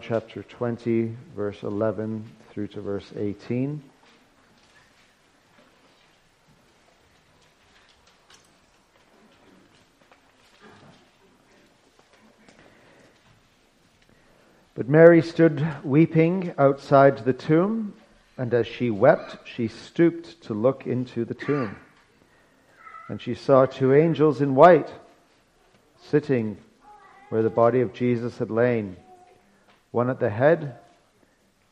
chapter 20, verse 11 through to verse 18. But Mary stood weeping outside the tomb, and as she wept, she stooped to look into the tomb. And she saw two angels in white sitting where the body of Jesus had lain one at the head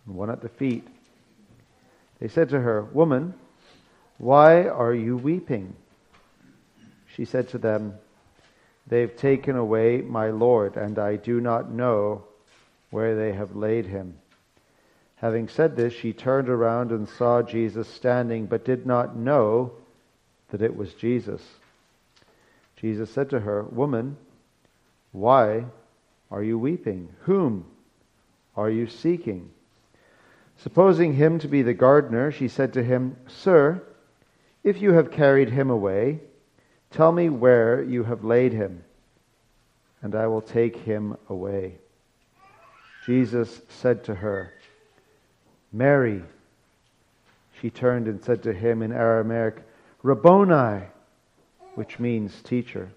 and one at the feet. They said to her, Woman, why are you weeping? She said to them, They've taken away my Lord, and I do not know where they have laid him. Having said this, she turned around and saw Jesus standing, but did not know that it was Jesus. Jesus said to her, Woman, why are you weeping? Whom are you seeking? Supposing him to be the gardener, she said to him, Sir, if you have carried him away, tell me where you have laid him, and I will take him away. Jesus said to her, Mary. She turned and said to him in Aramaic, Rabboni, which means teacher.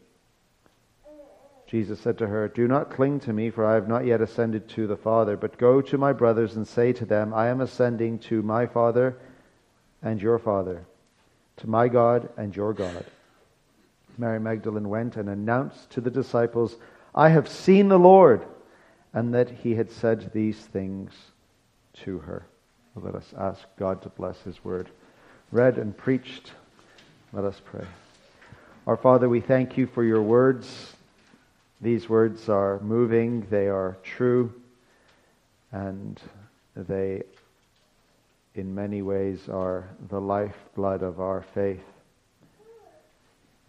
Jesus said to her, Do not cling to me, for I have not yet ascended to the Father, but go to my brothers and say to them, I am ascending to my Father and your Father, to my God and your God. Mary Magdalene went and announced to the disciples, I have seen the Lord, and that he had said these things to her. Let us ask God to bless his word. Read and preached. Let us pray. Our Father, we thank you for your words these words are moving, they are true, and they, in many ways, are the lifeblood of our faith.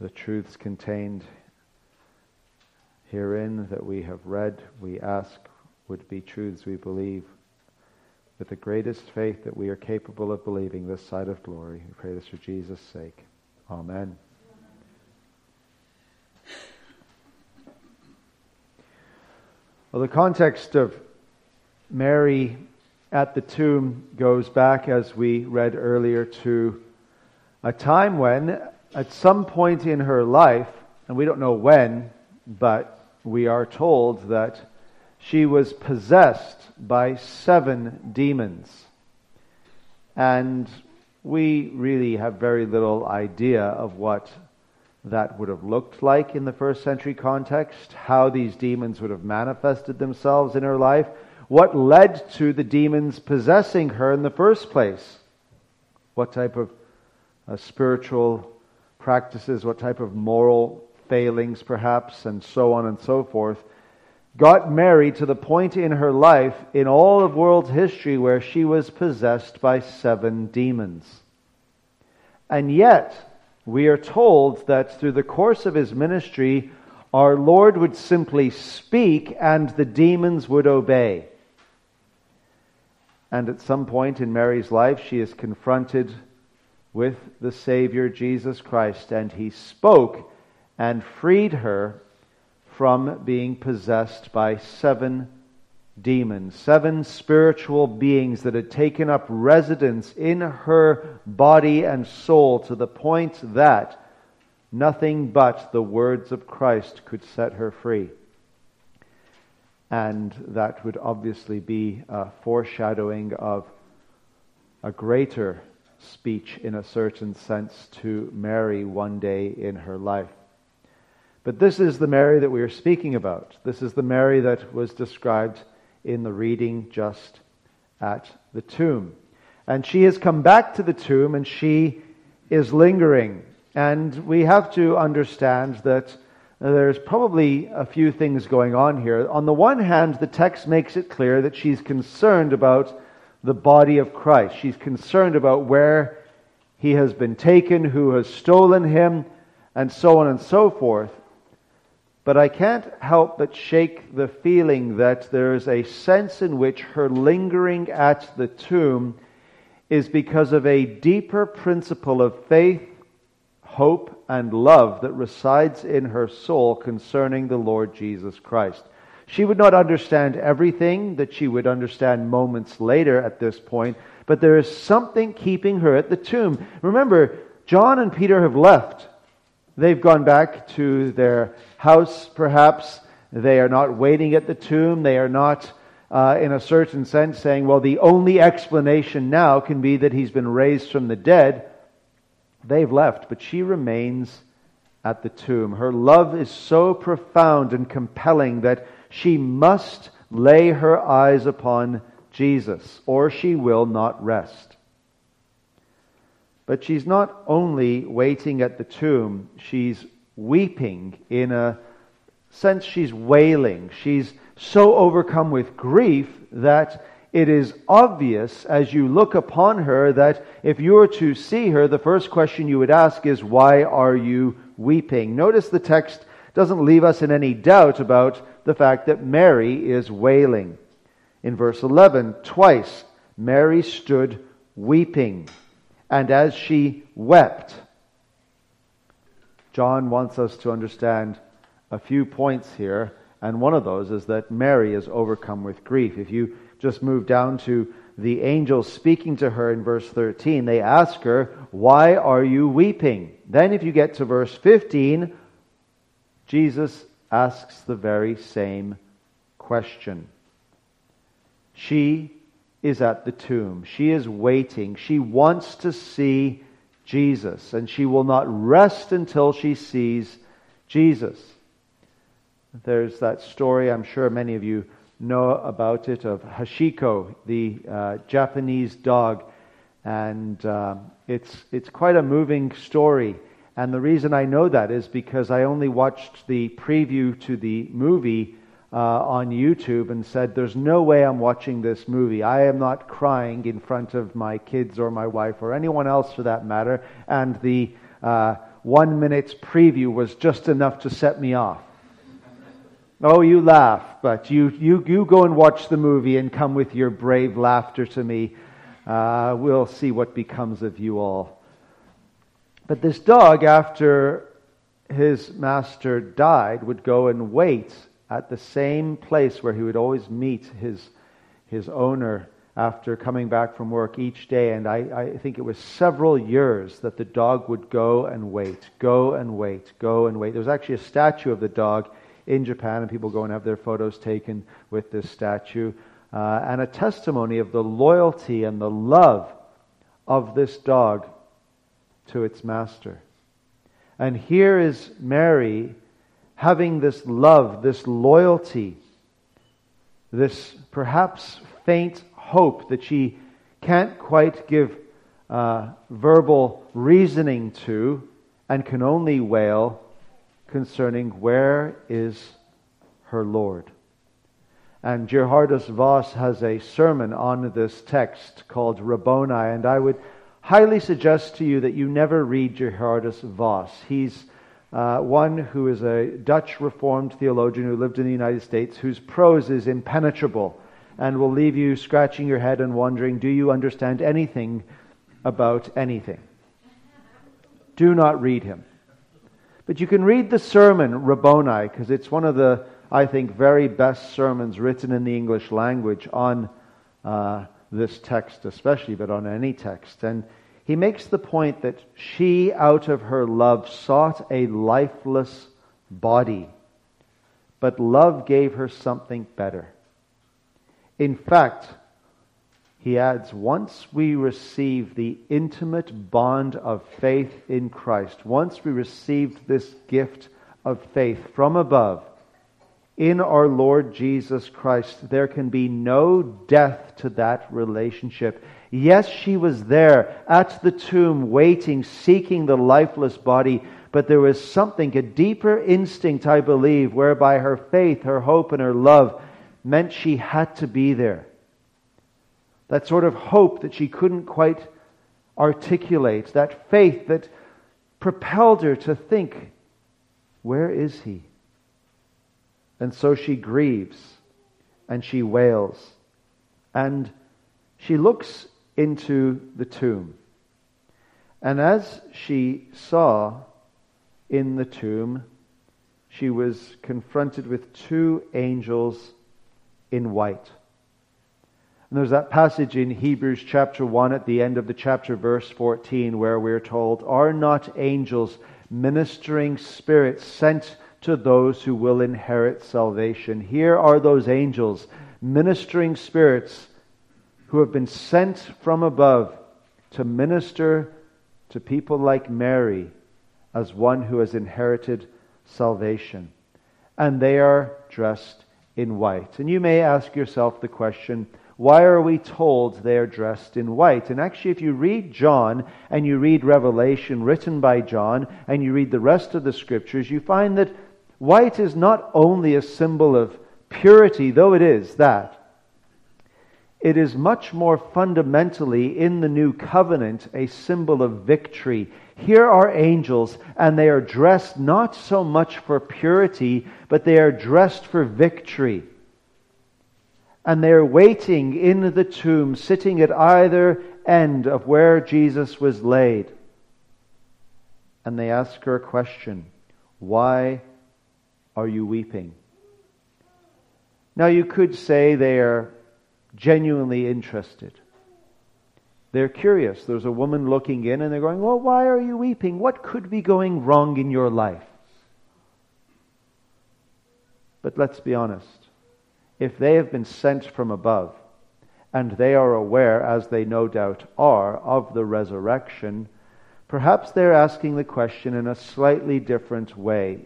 The truths contained herein that we have read, we ask, would be truths we believe with the greatest faith that we are capable of believing this side of glory. We pray this for Jesus' sake. Amen. Well, the context of Mary at the tomb goes back, as we read earlier, to a time when, at some point in her life, and we don't know when, but we are told that she was possessed by seven demons. And we really have very little idea of what that would have looked like in the first century context, how these demons would have manifested themselves in her life, what led to the demons possessing her in the first place, what type of uh, spiritual practices, what type of moral failings perhaps, and so on and so forth, got Mary to the point in her life in all of world's history where she was possessed by seven demons. And yet, we are told that through the course of his ministry, our Lord would simply speak and the demons would obey. And at some point in Mary's life, she is confronted with the Savior Jesus Christ, and he spoke and freed her from being possessed by seven demons, seven spiritual beings that had taken up residence in her body and soul to the point that nothing but the words of Christ could set her free. And that would obviously be a foreshadowing of a greater speech in a certain sense to Mary one day in her life. But this is the Mary that we are speaking about. This is the Mary that was described in the reading just at the tomb. And she has come back to the tomb and she is lingering. And we have to understand that there's probably a few things going on here. On the one hand, the text makes it clear that she's concerned about the body of Christ. She's concerned about where he has been taken, who has stolen him, and so on and so forth. But I can't help but shake the feeling that there's a sense in which her lingering at the tomb is because of a deeper principle of faith, hope, and love that resides in her soul concerning the Lord Jesus Christ. She would not understand everything that she would understand moments later at this point, but there is something keeping her at the tomb. Remember, John and Peter have left. They've gone back to their house, perhaps. They are not waiting at the tomb. They are not, uh, in a certain sense, saying, well, the only explanation now can be that he's been raised from the dead. They've left, but she remains at the tomb. Her love is so profound and compelling that she must lay her eyes upon Jesus, or she will not rest. But she's not only waiting at the tomb, she's weeping in a sense, she's wailing. She's so overcome with grief that it is obvious as you look upon her that if you were to see her, the first question you would ask is, Why are you weeping? Notice the text doesn't leave us in any doubt about the fact that Mary is wailing. In verse 11, twice Mary stood weeping, and as she wept, John wants us to understand a few points here, and one of those is that Mary is overcome with grief. If you just move down to the angel speaking to her in verse 13, they ask her, Why are you weeping? Then, if you get to verse 15, Jesus asks the very same question. She is at the tomb. She is waiting. She wants to see Jesus, and she will not rest until she sees Jesus. There's that story, I'm sure many of you know about it, of Hachiko, the uh, Japanese dog. And uh, it's, it's quite a moving story. And the reason I know that is because I only watched the preview to the movie uh, on YouTube and said, There's no way I'm watching this movie. I am not crying in front of my kids or my wife or anyone else for that matter. And the uh, one minute preview was just enough to set me off. Oh, you laugh, but you, you, you go and watch the movie and come with your brave laughter to me. Uh, we'll see what becomes of you all. But this dog, after his master died, would go and wait at the same place where he would always meet his, his owner after coming back from work each day. And I, I think it was several years that the dog would go and wait, go and wait, go and wait. There was actually a statue of the dog in Japan, and people go and have their photos taken with this statue, uh, and a testimony of the loyalty and the love of this dog to its master. And here is Mary having this love, this loyalty, this perhaps faint hope that she can't quite give uh, verbal reasoning to and can only wail concerning where is her Lord. And Geerhardus Vos has a sermon on this text called Rabboni, and I would highly suggest to you that you never read Geerhardus Vos. He's uh, one who is a Dutch Reformed theologian who lived in the United States, whose prose is impenetrable and will leave you scratching your head and wondering, do you understand anything about anything? Do not read him. But you can read the sermon, Rabboni, because it's one of the, I think, very best sermons written in the English language on uh, this text, especially, but on any text. And he makes the point that she, out of her love, sought a lifeless body, but love gave her something better. In fact, he adds, once we receive the intimate bond of faith in Christ, once we received this gift of faith from above in our Lord Jesus Christ, there can be no death to that relationship. Yes, she was there at the tomb, waiting, seeking the lifeless body, but there was something, a deeper instinct, I believe, whereby her faith, her hope, and her love meant she had to be there that sort of hope that she couldn't quite articulate, that faith that propelled her to think, Where is he? And so she grieves and she wails and she looks into the tomb. And as she saw in the tomb, she was confronted with two angels in white. And there's that passage in Hebrews chapter 1 at the end of the chapter, verse 14, where we're told, Are not angels ministering spirits sent to those who will inherit salvation? Here are those angels, ministering spirits who have been sent from above to minister to people like Mary as one who has inherited salvation. And they are dressed in white. And you may ask yourself the question, why are we told they are dressed in white? And actually, if you read John and you read Revelation written by John and you read the rest of the scriptures, you find that white is not only a symbol of purity, though it is that. It is much more fundamentally in the new covenant a symbol of victory. Here are angels, and they are dressed not so much for purity, but they are dressed for victory and they're waiting in the tomb, sitting at either end of where Jesus was laid. And they ask her a question Why are you weeping? Now, you could say they are genuinely interested. They're curious. There's a woman looking in and they're going, Well, why are you weeping? What could be going wrong in your life? But let's be honest if they have been sent from above, and they are aware, as they no doubt are, of the resurrection, perhaps they're asking the question in a slightly different way.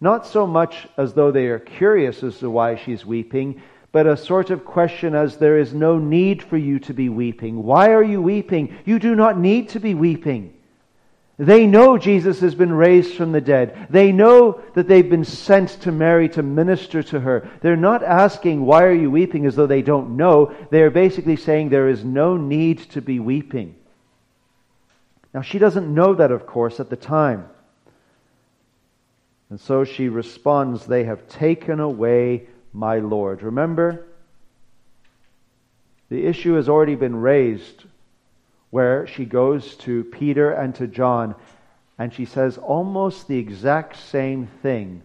Not so much as though they are curious as to why she's weeping, but a sort of question as there is no need for you to be weeping. Why are you weeping? You do not need to be weeping. They know Jesus has been raised from the dead. They know that they've been sent to Mary to minister to her. They're not asking, Why are you weeping? as though they don't know. They're basically saying, There is no need to be weeping. Now, she doesn't know that, of course, at the time. And so she responds, They have taken away my Lord. Remember, the issue has already been raised where she goes to Peter and to John, and she says almost the exact same thing,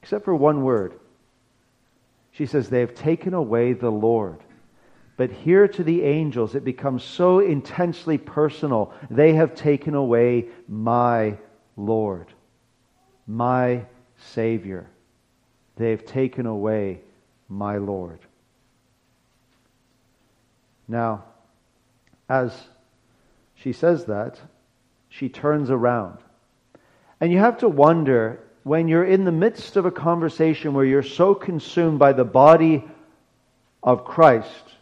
except for one word. She says, They have taken away the Lord. But here to the angels, it becomes so intensely personal. They have taken away my Lord, my Savior. They have taken away my Lord. Now, as she says that, she turns around. And you have to wonder when you're in the midst of a conversation where you're so consumed by the body of Christ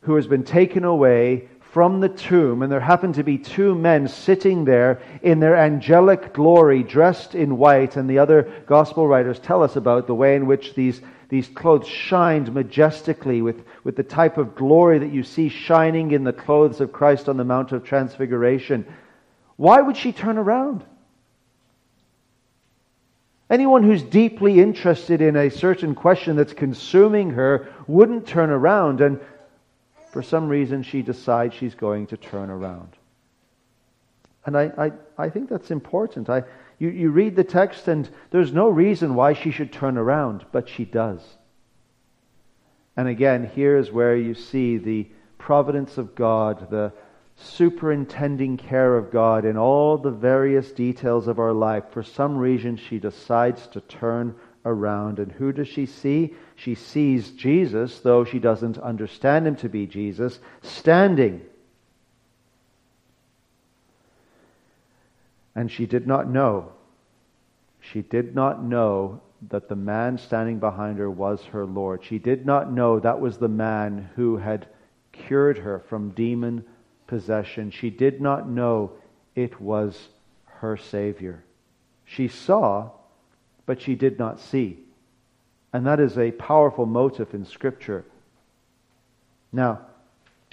who has been taken away from the tomb, and there happened to be two men sitting there in their angelic glory, dressed in white, and the other gospel writers tell us about the way in which these these clothes shined majestically with, with the type of glory that you see shining in the clothes of Christ on the Mount of Transfiguration. Why would she turn around? Anyone who's deeply interested in a certain question that's consuming her wouldn't turn around, and for some reason she decides she's going to turn around. And I, I, I think that's important. I, you, you read the text, and there's no reason why she should turn around, but she does. And again, here is where you see the providence of God, the superintending care of God in all the various details of our life. For some reason, she decides to turn around. And who does she see? She sees Jesus, though she doesn't understand him to be Jesus, standing And she did not know. She did not know that the man standing behind her was her Lord. She did not know that was the man who had cured her from demon possession. She did not know it was her Savior. She saw, but she did not see. And that is a powerful motive in Scripture. Now,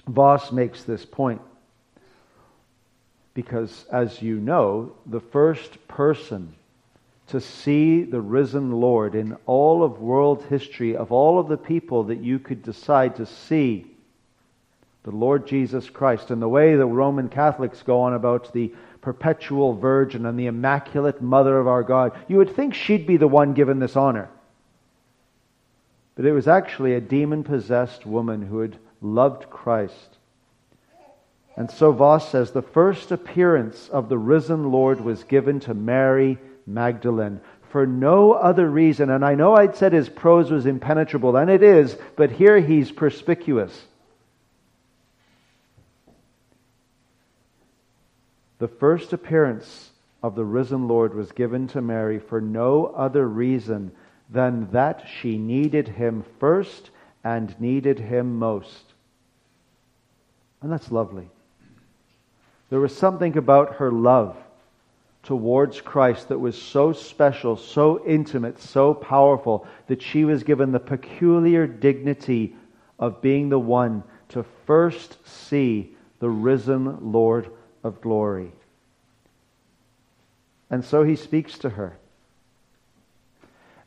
Vos makes this point because, as you know, the first person to see the risen Lord in all of world history, of all of the people that you could decide to see, the Lord Jesus Christ, and the way the Roman Catholics go on about the perpetual virgin and the immaculate mother of our God. You would think she'd be the one given this honor. But it was actually a demon possessed woman who had loved Christ. And so Vos says the first appearance of the risen Lord was given to Mary Magdalene for no other reason. And I know I'd said his prose was impenetrable, and it is, but here he's perspicuous. The first appearance of the risen Lord was given to Mary for no other reason than that she needed him first and needed him most. And that's lovely. There was something about her love towards Christ that was so special, so intimate, so powerful that she was given the peculiar dignity of being the one to first see the risen Lord of glory. And so he speaks to her.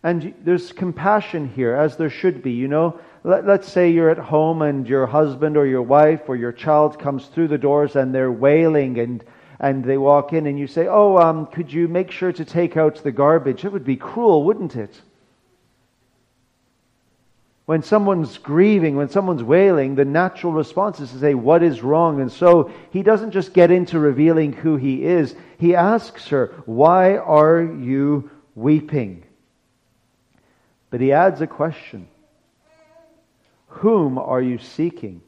And there's compassion here, as there should be. You know, let, us say you're at home and your husband or your wife or your child comes through the doors and they're wailing and, and they walk in and you say, Oh, um, could you make sure to take out the garbage? It would be cruel, wouldn't it? When someone's grieving, when someone's wailing, the natural response is to say, What is wrong? And so he doesn't just get into revealing who he is. He asks her, Why are you weeping? But he adds a question Whom are you seeking?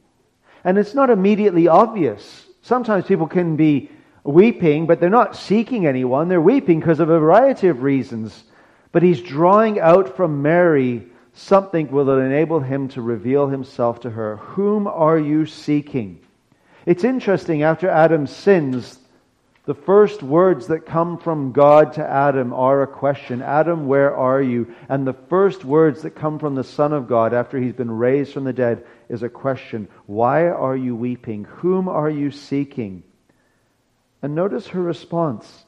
And it's not immediately obvious. Sometimes people can be weeping, but they're not seeking anyone. They're weeping because of a variety of reasons. But he's drawing out from Mary something will enable him to reveal himself to her. Whom are you seeking? It's interesting, after Adam sins, the first words that come from God to Adam are a question Adam, where are you? And the first words that come from the Son of God after he's been raised from the dead is a question Why are you weeping? Whom are you seeking? And notice her response.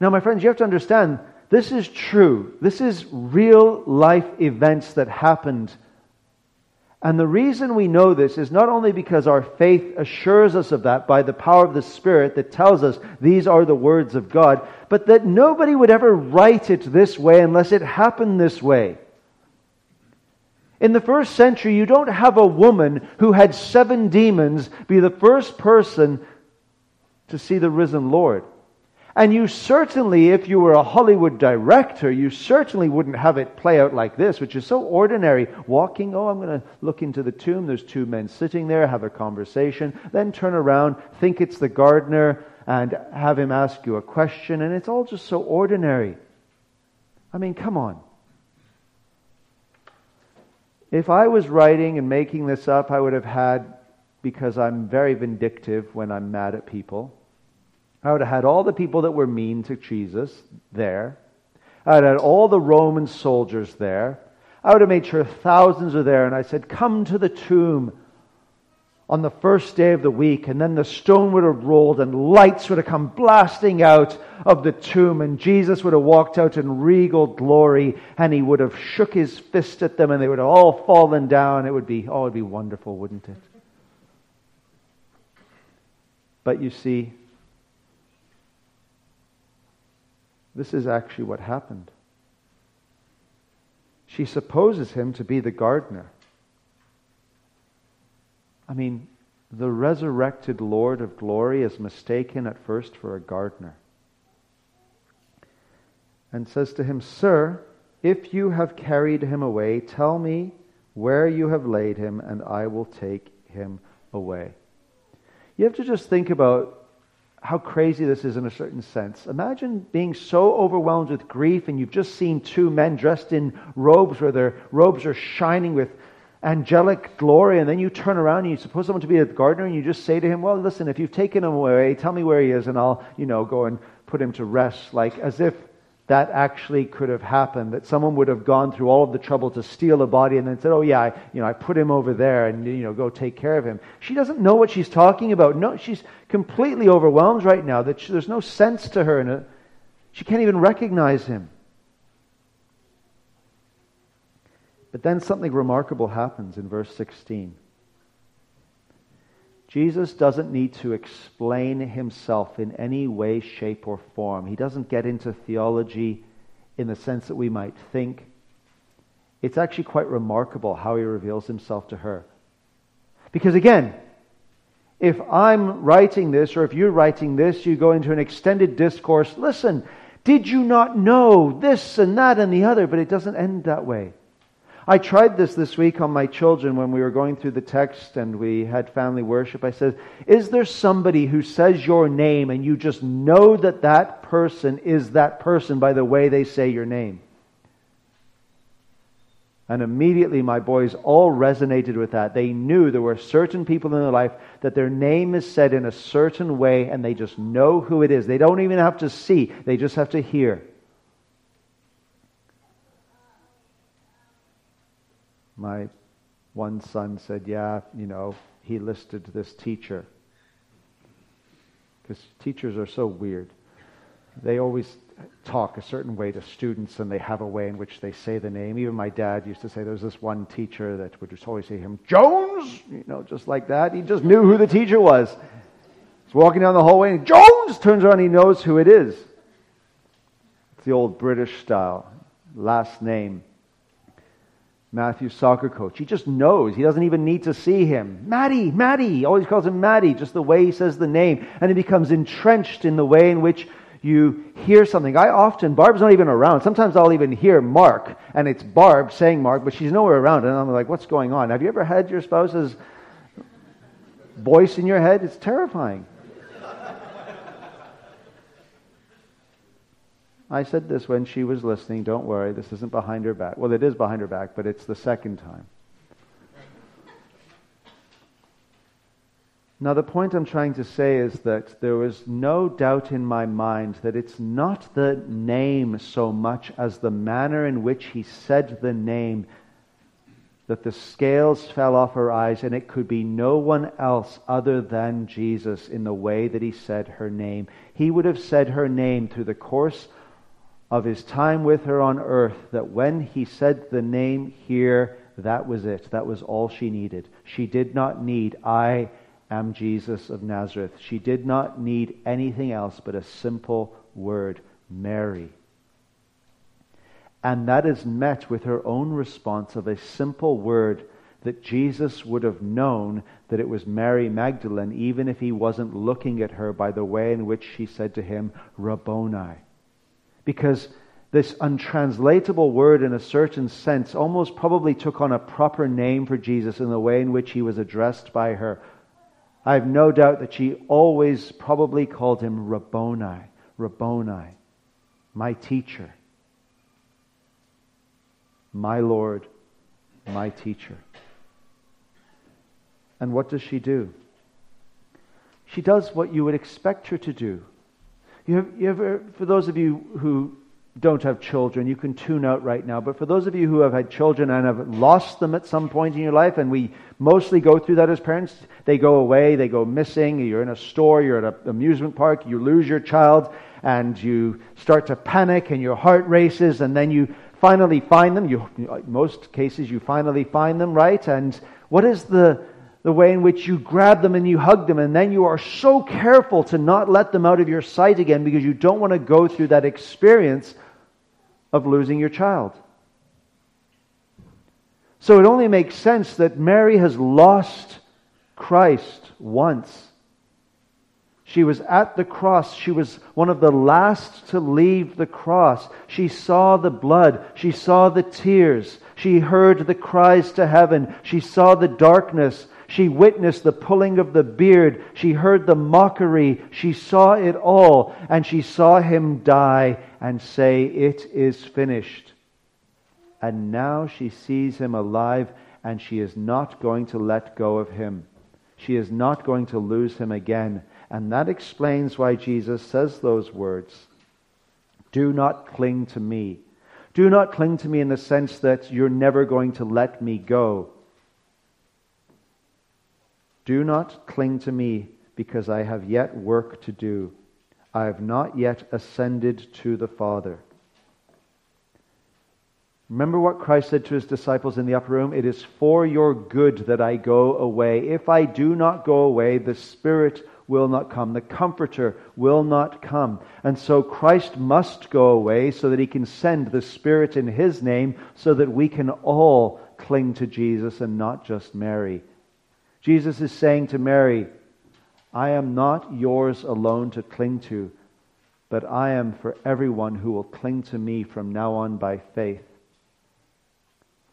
Now, my friends, you have to understand this is true. This is real life events that happened. And the reason we know this is not only because our faith assures us of that by the power of the Spirit that tells us these are the words of God, but that nobody would ever write it this way unless it happened this way. In the first century, you don't have a woman who had seven demons be the first person to see the risen Lord. And you certainly, if you were a Hollywood director, you certainly wouldn't have it play out like this, which is so ordinary. Walking, oh, I'm going to look into the tomb. There's two men sitting there, have a conversation, then turn around, think it's the gardener, and have him ask you a question. And it's all just so ordinary. I mean, come on. If I was writing and making this up, I would have had, because I'm very vindictive when I'm mad at people, I would have had all the people that were mean to Jesus there. I would have had all the Roman soldiers there. I would have made sure thousands are there. And I said, Come to the tomb on the first day of the week. And then the stone would have rolled and lights would have come blasting out of the tomb. And Jesus would have walked out in regal glory and he would have shook his fist at them and they would have all fallen down. It would be, oh, it would be wonderful, wouldn't it? But you see, This is actually what happened. She supposes him to be the gardener. I mean, the resurrected Lord of glory is mistaken at first for a gardener. And says to him, Sir, if you have carried him away, tell me where you have laid him, and I will take him away. You have to just think about how crazy this is in a certain sense. Imagine being so overwhelmed with grief and you've just seen two men dressed in robes where their robes are shining with angelic glory, and then you turn around and you suppose someone to be a gardener and you just say to him, Well, listen, if you've taken him away, tell me where he is and I'll, you know, go and put him to rest. Like as if that actually could have happened, that someone would have gone through all of the trouble to steal a body and then said, oh yeah, I, you know, I put him over there and, you know, go take care of him. She doesn't know what she's talking about. No, she's completely overwhelmed right now that she, there's no sense to her and she can't even recognize him. But then something remarkable happens in verse 16. Jesus doesn't need to explain himself in any way, shape, or form. He doesn't get into theology in the sense that we might think. It's actually quite remarkable how he reveals himself to her. Because again, if I'm writing this or if you're writing this, you go into an extended discourse. Listen, did you not know this and that and the other? But it doesn't end that way. I tried this this week on my children when we were going through the text and we had family worship. I said, Is there somebody who says your name and you just know that that person is that person by the way they say your name? And immediately my boys all resonated with that. They knew there were certain people in their life that their name is said in a certain way and they just know who it is. They don't even have to see, they just have to hear. My one son said, Yeah, you know, he listed this teacher. Because teachers are so weird. They always talk a certain way to students and they have a way in which they say the name. Even my dad used to say there was this one teacher that would just always say him, Jones! You know, just like that. He just knew who the teacher was. He's walking down the hallway and Jones turns around he knows who it is. It's the old British style. Last name. Matthew's soccer coach. He just knows. He doesn't even need to see him. Maddie, Maddie. He always calls him Maddie, just the way he says the name. And he becomes entrenched in the way in which you hear something. I often, Barb's not even around. Sometimes I'll even hear Mark, and it's Barb saying Mark, but she's nowhere around. And I'm like, what's going on? Have you ever had your spouse's voice in your head? It's terrifying. I said this when she was listening. Don't worry, this isn't behind her back. Well, it is behind her back, but it's the second time. Now, the point I'm trying to say is that there was no doubt in my mind that it's not the name so much as the manner in which he said the name that the scales fell off her eyes, and it could be no one else other than Jesus in the way that he said her name. He would have said her name through the course of his time with her on earth that when he said the name here, that was it. That was all she needed. She did not need, I am Jesus of Nazareth. She did not need anything else but a simple word, Mary. And that is met with her own response of a simple word that Jesus would have known that it was Mary Magdalene, even if he wasn't looking at her by the way in which she said to him, Rabboni because this untranslatable word, in a certain sense, almost probably took on a proper name for Jesus in the way in which he was addressed by her. I have no doubt that she always probably called him Rabboni, Rabboni, my teacher, my Lord, my teacher. And what does she do? She does what you would expect her to do. You, have, you ever, uh, for those of you who don't have children, you can tune out right now. But for those of you who have had children and have lost them at some point in your life, and we mostly go through that as parents, they go away, they go missing, you're in a store, you're at an amusement park, you lose your child, and you start to panic, and your heart races, and then you finally find them. You, most cases, you finally find them, right? And what is the the way in which you grab them and you hug them, and then you are so careful to not let them out of your sight again because you don't want to go through that experience of losing your child. So it only makes sense that Mary has lost Christ once. She was at the cross. She was one of the last to leave the cross. She saw the blood. She saw the tears. She heard the cries to heaven. She saw the darkness. She witnessed the pulling of the beard. She heard the mockery. She saw it all. And she saw him die and say, It is finished. And now she sees him alive and she is not going to let go of him. She is not going to lose him again. And that explains why Jesus says those words Do not cling to me. Do not cling to me in the sense that you're never going to let me go. Do not cling to me, because I have yet work to do. I have not yet ascended to the Father. Remember what Christ said to his disciples in the upper room? It is for your good that I go away. If I do not go away, the Spirit will not come. The Comforter will not come. And so Christ must go away so that he can send the Spirit in his name so that we can all cling to Jesus and not just Mary. Jesus is saying to Mary, I am not yours alone to cling to, but I am for everyone who will cling to me from now on by faith.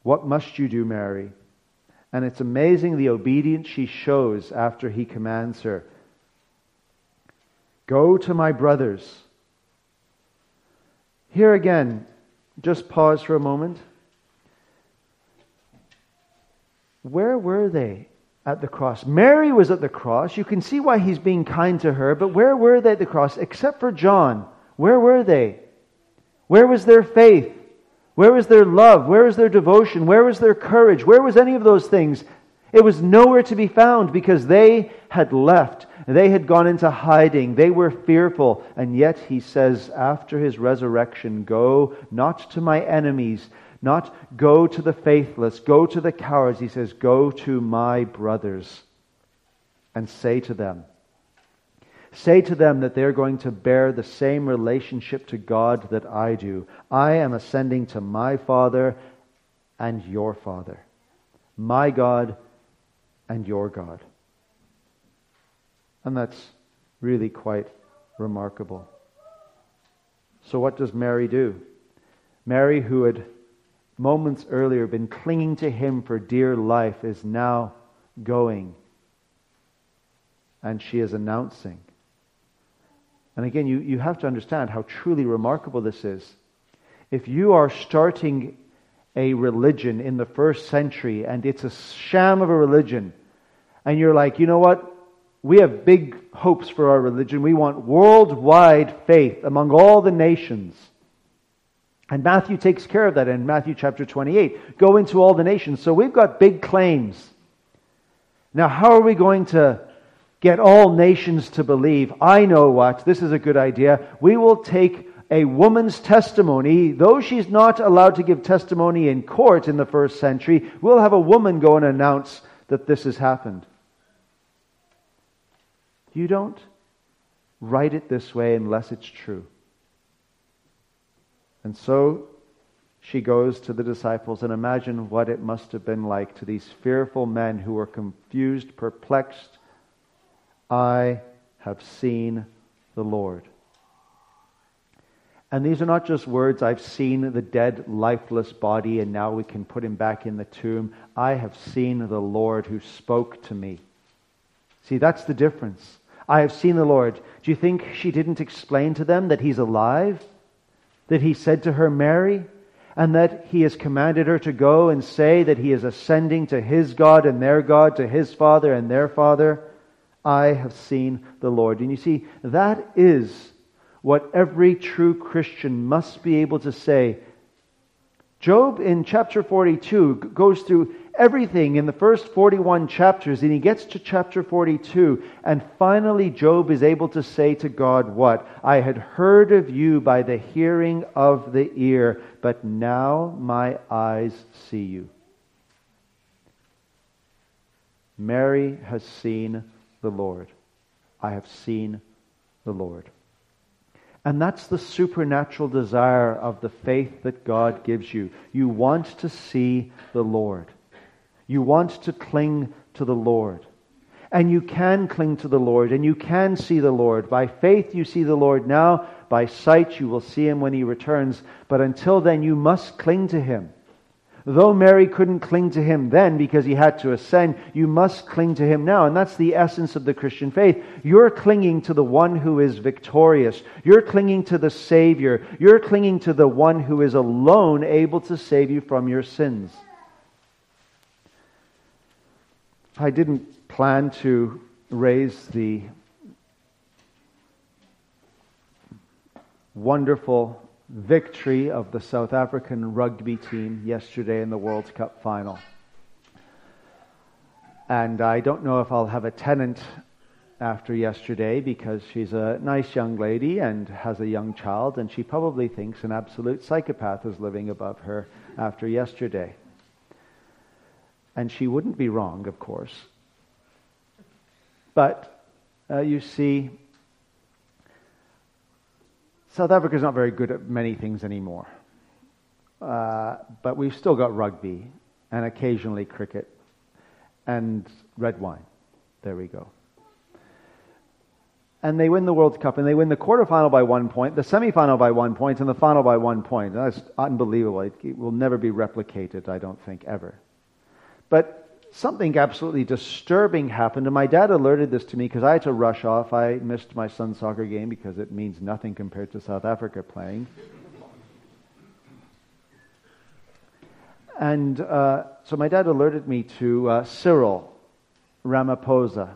What must you do, Mary? And it's amazing the obedience she shows after he commands her. Go to my brothers. Here again, just pause for a moment. Where were they at the cross? Mary was at the cross. You can see why he's being kind to her, but where were they at the cross? Except for John. Where were they? Where was their faith? Where was their love? Where was their devotion? Where was their courage? Where was any of those things? It was nowhere to be found because they had left. They had gone into hiding. They were fearful. And yet he says, after his resurrection, go not to my enemies, not go to the faithless, go to the cowards. He says, go to my brothers and say to them, Say to them that they're going to bear the same relationship to God that I do. I am ascending to my Father and your Father, my God and your God. And that's really quite remarkable. So, what does Mary do? Mary, who had moments earlier been clinging to him for dear life, is now going. And she is announcing and again, you, you have to understand how truly remarkable this is. If you are starting a religion in the first century and it's a sham of a religion, and you're like, you know what? We have big hopes for our religion. We want worldwide faith among all the nations. And Matthew takes care of that in Matthew chapter 28. Go into all the nations. So we've got big claims. Now, how are we going to get all nations to believe. I know what, this is a good idea. We will take a woman's testimony, though she's not allowed to give testimony in court in the first century, we'll have a woman go and announce that this has happened. You don't write it this way unless it's true. And so she goes to the disciples, and imagine what it must have been like to these fearful men who were confused, perplexed, I have seen the Lord. And these are not just words, I've seen the dead, lifeless body, and now we can put him back in the tomb. I have seen the Lord who spoke to me. See, that's the difference. I have seen the Lord. Do you think she didn't explain to them that he's alive? That he said to her, Mary? And that he has commanded her to go and say that he is ascending to his God and their God, to his Father and their Father? I have seen the Lord. And you see, that is what every true Christian must be able to say. Job in chapter 42 goes through everything in the first 41 chapters, and he gets to chapter 42, and finally Job is able to say to God, What? I had heard of you by the hearing of the ear, but now my eyes see you. Mary has seen the Lord. I have seen the Lord. And that's the supernatural desire of the faith that God gives you. You want to see the Lord. You want to cling to the Lord. And you can cling to the Lord and you can see the Lord. By faith, you see the Lord now. By sight, you will see him when he returns. But until then, you must cling to him. Though Mary couldn't cling to him then because he had to ascend, you must cling to him now. And that's the essence of the Christian faith. You're clinging to the one who is victorious. You're clinging to the Savior. You're clinging to the one who is alone able to save you from your sins. I didn't plan to raise the wonderful victory of the South African rugby team yesterday in the World Cup final. And I don't know if I'll have a tenant after yesterday because she's a nice young lady and has a young child, and she probably thinks an absolute psychopath is living above her after yesterday. And she wouldn't be wrong, of course. But uh, you see, South Africa's not very good at many things anymore. Uh, but we've still got rugby and occasionally cricket and red wine. There we go. And they win the World Cup and they win the quarterfinal by one point, the semifinal by one point, and the final by one point. That's unbelievable. It will never be replicated, I don't think, ever. But something absolutely disturbing happened, and my dad alerted this to me because I had to rush off. I missed my son's soccer game because it means nothing compared to South Africa playing. And uh, so my dad alerted me to uh, Cyril Ramaphosa.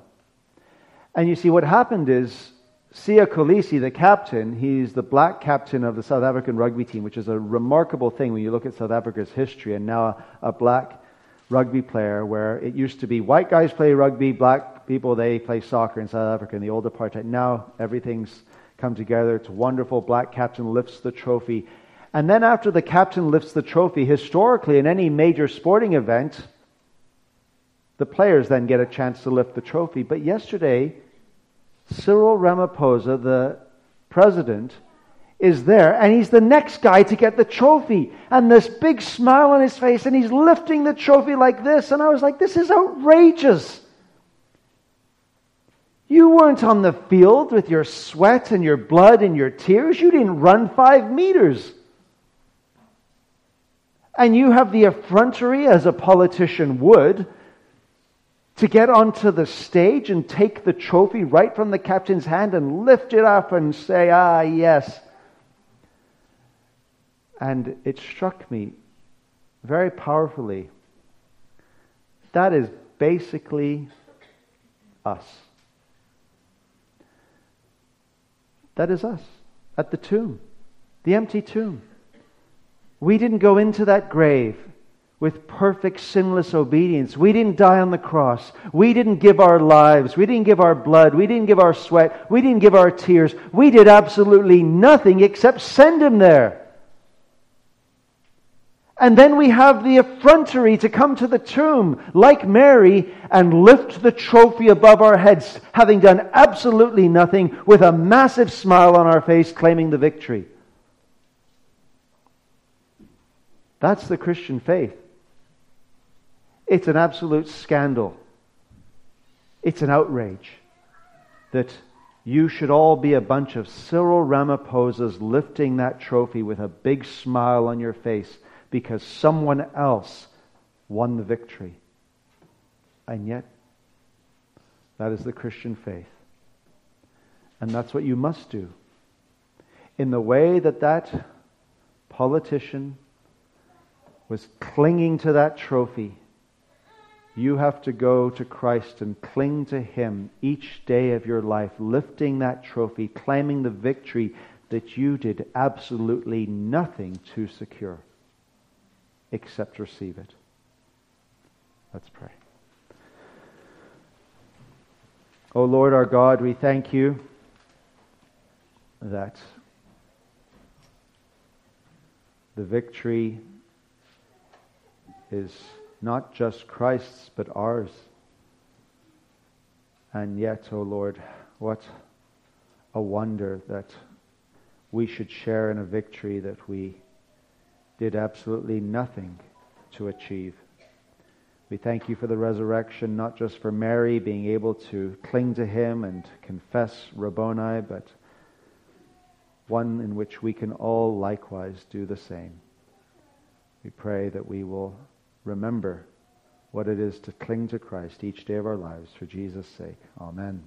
And you see, what happened is Siya Kolisi, the captain, he's the black captain of the South African rugby team, which is a remarkable thing when you look at South Africa's history, and now a, a black rugby player where it used to be white guys play rugby, black people, they play soccer in South Africa in the old apartheid. Now everything's come together. It's wonderful. Black captain lifts the trophy. And then after the captain lifts the trophy, historically in any major sporting event, the players then get a chance to lift the trophy. But yesterday, Cyril Ramaphosa, the president, is there, and he's the next guy to get the trophy. And this big smile on his face, and he's lifting the trophy like this. And I was like, this is outrageous. You weren't on the field with your sweat and your blood and your tears. You didn't run five meters. And you have the effrontery, as a politician would, to get onto the stage and take the trophy right from the captain's hand and lift it up and say, ah, yes, and it struck me very powerfully. That is basically us. That is us at the tomb, the empty tomb. We didn't go into that grave with perfect sinless obedience. We didn't die on the cross. We didn't give our lives. We didn't give our blood. We didn't give our sweat. We didn't give our tears. We did absolutely nothing except send him there. And then we have the effrontery to come to the tomb, like Mary, and lift the trophy above our heads, having done absolutely nothing, with a massive smile on our face, claiming the victory. That's the Christian faith. It's an absolute scandal. It's an outrage that you should all be a bunch of Cyril Ramaphosas lifting that trophy with a big smile on your face because someone else won the victory. And yet, that is the Christian faith. And that's what you must do. In the way that that politician was clinging to that trophy, you have to go to Christ and cling to Him each day of your life, lifting that trophy, claiming the victory that you did absolutely nothing to secure except receive it. Let's pray. O oh Lord our God, we thank you that the victory is not just Christ's, but ours. And yet, O oh Lord, what a wonder that we should share in a victory that we did absolutely nothing to achieve. We thank you for the resurrection, not just for Mary being able to cling to him and confess Rabboni, but one in which we can all likewise do the same. We pray that we will remember what it is to cling to Christ each day of our lives for Jesus' sake. Amen.